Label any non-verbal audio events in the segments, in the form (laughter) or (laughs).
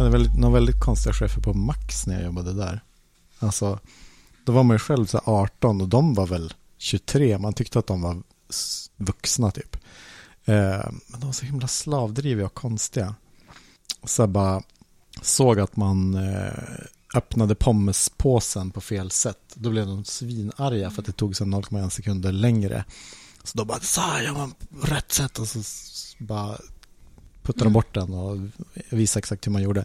Jag hade väldigt, några väldigt konstiga chefer på Max när jag jobbade där. Alltså, då var man ju själv så 18 och de var väl 23. Man tyckte att de var vuxna typ. Eh, men de var så himla slavdriviga och konstiga. Så jag bara såg att man eh, öppnade pommespåsen på fel sätt. Då blev de svinarga för att det tog sig 0,1 sekunder längre. Så då bara, så här gör man rätt sätt och så bara puttade de bort den och visade exakt hur man gjorde.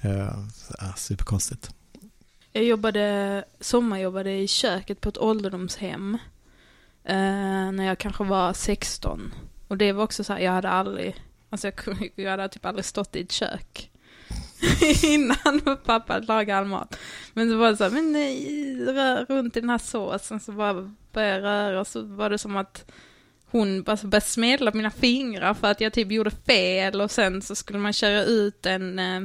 Eh, superkonstigt. Jag jobbade, sommarjobbade i köket på ett ålderdomshem. Eh, när jag kanske var 16. Och det var också så här, jag hade aldrig, alltså jag, jag hade typ aldrig stått i ett kök. (laughs) innan pappa lagade all mat. Men det var så här, men nej, rör runt i den här såsen så bara började jag röra och så var det som att hon bara började smälla mina fingrar för att jag typ gjorde fel och sen så skulle man köra ut en eh,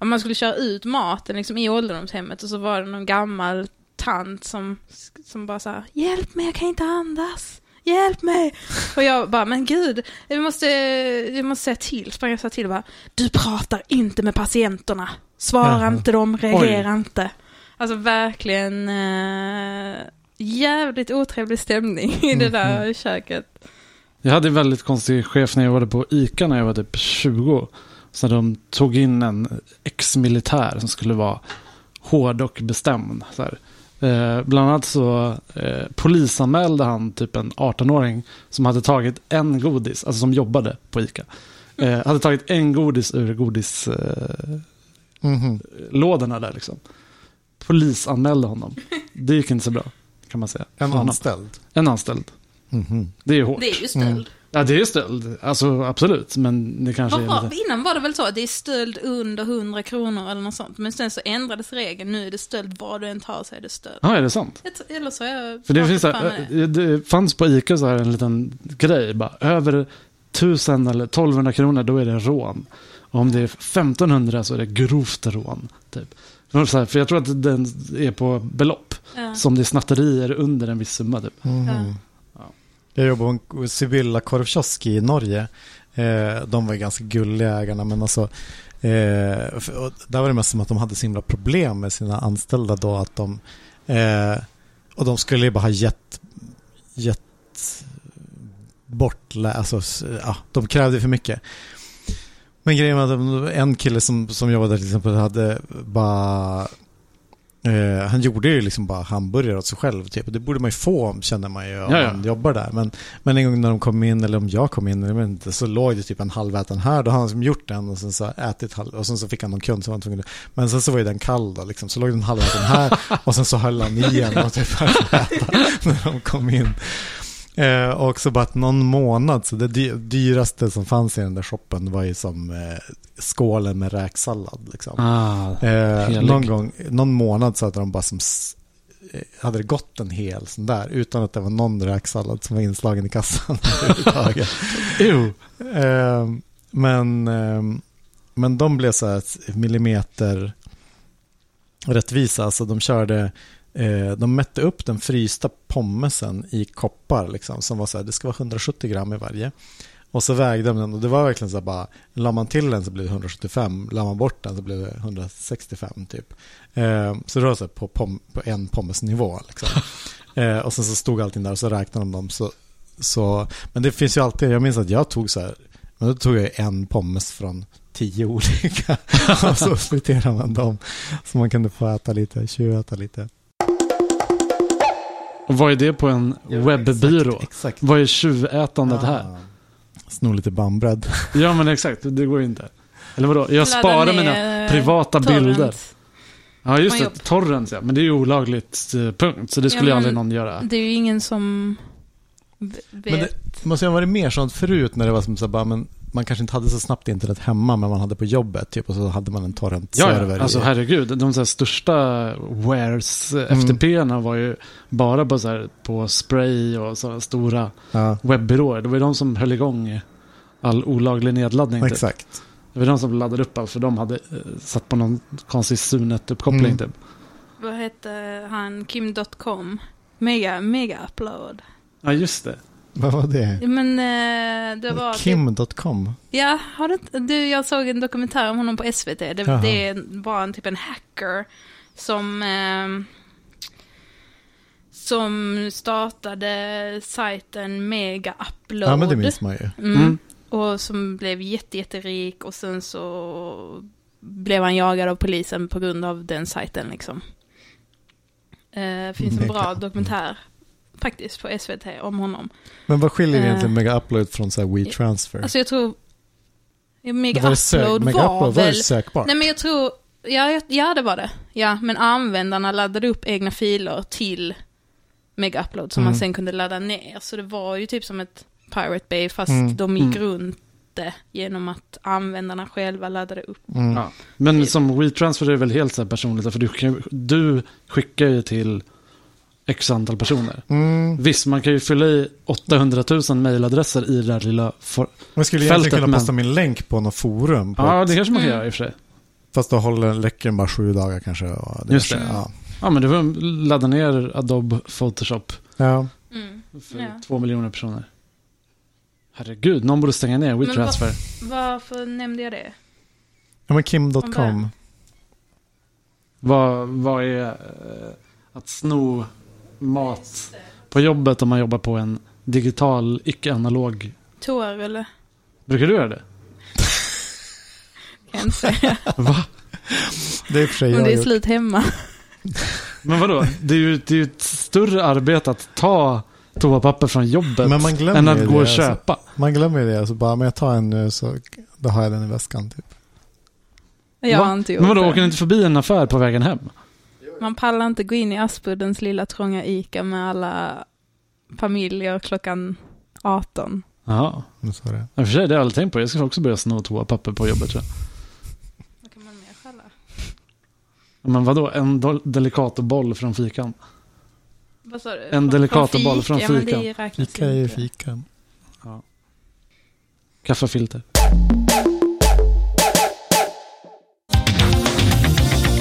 man skulle köra ut maten liksom i ålderdomshemmet och så var det någon gammal tant som, som bara sa hjälp mig, jag kan inte andas. Hjälp mig! Och jag bara, men gud, vi måste, vi måste säga till. Sprang jag sa till och bara, du pratar inte med patienterna. Svara Jaha. inte dem, reagera Oj. inte. Alltså verkligen äh, jävligt otrevlig stämning i mm. det där mm. köket. Jag hade en väldigt konstig chef när jag var på ICA när jag var typ 20. Så de tog in en ex-militär som skulle vara hård och bestämd. Så här. Eh, bland annat så eh, polisanmälde han typ en 18-åring som hade tagit en godis, alltså som jobbade på ICA. Eh, hade tagit en godis ur godislådorna mm -hmm. där liksom. Polisanmälde honom. Det gick inte så bra, kan man säga. En anställd? En anställd. Mm -hmm. Det är hårt. Det är ju stöld. Mm. Ja, det är stöld. Alltså absolut, men det kanske Var, är lite... Innan var det väl så att det är stöld under 100 kronor eller något sånt. Men sen så ändrades regeln. Nu är det stöld vad du än tar så är det stöld. Ja, är det sant? Eller så är jag... För det, finns här, det fanns på Ica så här en liten grej. Bara, över 1000 eller 1200 kronor, då är det rån. Och om det är 1500 så är det grovt rån. Typ. För jag tror att den är på belopp. Ja. Som det är snatterier under en viss summa. Typ. Mm. Ja. Jag jobbade på en Sibylla korvkiosk i Norge. Eh, de var ganska gulliga ägarna men alltså eh, där var det mest som att de hade så himla problem med sina anställda då att de eh, och de skulle ju bara ha gett, gett bort, alltså ja, de krävde för mycket. Men grejen var att en kille som, som jobbade till exempel hade bara Eh, han gjorde ju liksom bara hamburgare åt sig själv. Typ. Det borde man ju få känner man ju om ja, ja. man jobbar där. Men, men en gång när de kom in, eller om jag kom in, jag inte, så låg det typ en halväten här. Då hade han liksom gjort den och sen så ätit halv, och sen så fick han någon kund som var tvungen Men sen så var ju den kall då, liksom. så låg den halväten här (laughs) och sen så höll han i en och typ (laughs) äta när de kom in. Eh, och så bara att någon månad, så det dyraste som fanns i den där shoppen var ju som eh, skålen med räksallad. Liksom. Ah, eh, någon gång, någon månad så hade de bara som eh, hade det gått en hel sån där utan att det var någon räksallad som var inslagen i kassan (laughs) överhuvudtaget. (laughs) eh, men, eh, men de blev så här millimeter rättvisa, alltså de körde de mätte upp den frysta pommesen i koppar, liksom, som var så här, det ska vara 170 gram i varje. Och så vägde de den och det var verkligen så här bara, la man till den så blev det 175, la man bort den så blev det 165 typ. Eh, så det var så här på, pom, på en pommesnivå liksom. (laughs) eh, och sen så stod allting där och så räknade de dem. Så, så, men det finns ju alltid, jag minns att jag tog så här, men då tog jag en pommes från tio (laughs) olika. och så friterade man dem. Så man kunde få äta lite, tjuväta lite. Och vad är det på en ja, webbyrå? Exakt, exakt. Vad är tjuvätandet ah. här? Sno lite bandbredd. (laughs) ja men exakt, det går ju inte. Eller vadå? Jag sparar mina privata torrent. bilder. Ja just det, torrents ja. Men det är ju olagligt eh, punkt. Så det skulle ja, aldrig någon göra. Det är ju ingen som vet. Men det måste ju ha varit mer sånt förut när det var som så bara, men man kanske inte hade så snabbt internet hemma, men man hade på jobbet typ, och så hade man en torrent-server. Ja, alltså herregud. De så största wares, mm. FTP-erna var ju bara på, så här, på spray och så stora ja. webbyråer. Det var ju de som höll igång all olaglig nedladdning. Typ. Exakt. Det var de som laddade upp allt, för de hade eh, satt på någon konstig Sunet-uppkoppling mm. typ. Vad hette han, Kim.com? Mega, mega upload. Ja, just det. Vad var det? Men eh, det var... typ- Kim.com? Ja, har du, du, jag såg en dokumentär om honom på SVT. Det, Jaha. det var en typ en hacker som... Eh, som startade sajten Mega Upload. Ja, men det minns man ju. Mm. Mm. Och som blev jätte, jätterik och sen så blev han jagad av polisen på grund av den sajten liksom. Eh, finns en bra dokumentär faktiskt på SVT om honom. Men vad skiljer Eh. egentligen Mega Upload från så här WeTransfer? Alltså jag tror... Mega var Upload Mega var Upload, var det väl... sökbart? Nej men jag tror... Ja, ja, det var det. Ja, men användarna laddade upp egna filer till Mega Upload som Mm. man sen kunde ladda ner. Så det var ju typ som ett Pirate Bay fast Mm. de gick Mm. runt det genom att användarna själva laddade upp. Mm. Ja. Men som WeTransfer är det väl helt så här personligt. För du, kan, du skickar ju till x antal personer. Mm. Visst, man kan ju fylla i 800 000 mejladresser i det där lilla... For... Man skulle Fältet, egentligen kunna men- posta min länk på något forum. På Ja, ett, det kanske man kan Mm. göra i och för sig. Fast då håller läcker den bara sju dagar kanske. Och Just kanske- det. Ja. Ja, men du får ladda ner Adobe Photoshop ja. Mm. för Ja. två miljoner personer. Herregud, någon borde stänga ner vad- WeTransfer. Varför nämnde jag det? ja men Om Kim.com. det. Vad, vad är eh, att sno mat på jobbet om man jobbar på en digital, icke-analog... Toar eller? Brukar du göra det? Kan inte säga. (laughs) Va? Det är för sig Om det är gjort. slut hemma. (laughs) Men vadå? Det är ju, det är ju ett större arbete att ta toapapper från jobbet Men man glömmer än att gå det, och alltså. köpa. Man glömmer ju det. Så bara, men jag tar en nu så då har jag den i väskan. Typ. Jag Va? har inte gjort Men vadå, det. åker ni inte förbi en affär på vägen hem? Man pallar inte gå in i Aspuddens lilla trånga Ica med alla familjer klockan 18. Jaha. Men så är det. Och för sig, det har jag aldrig tänkt på. Jag ska också börja sno toapapper på jobbet tror jag. Vad kan man mer stjäla? Men vadå, en Delicatoboll från fikan? Vad sa du? En Från- Delicatoboll från Ja, men fikan. det räknas Fika är ju fikan. Kaffefilter.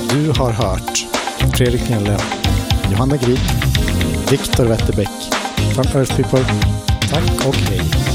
Du har hört Fredrik Nelle, Johanna Grip, Viktor Wetterbäck från Earth People. Tack och hej.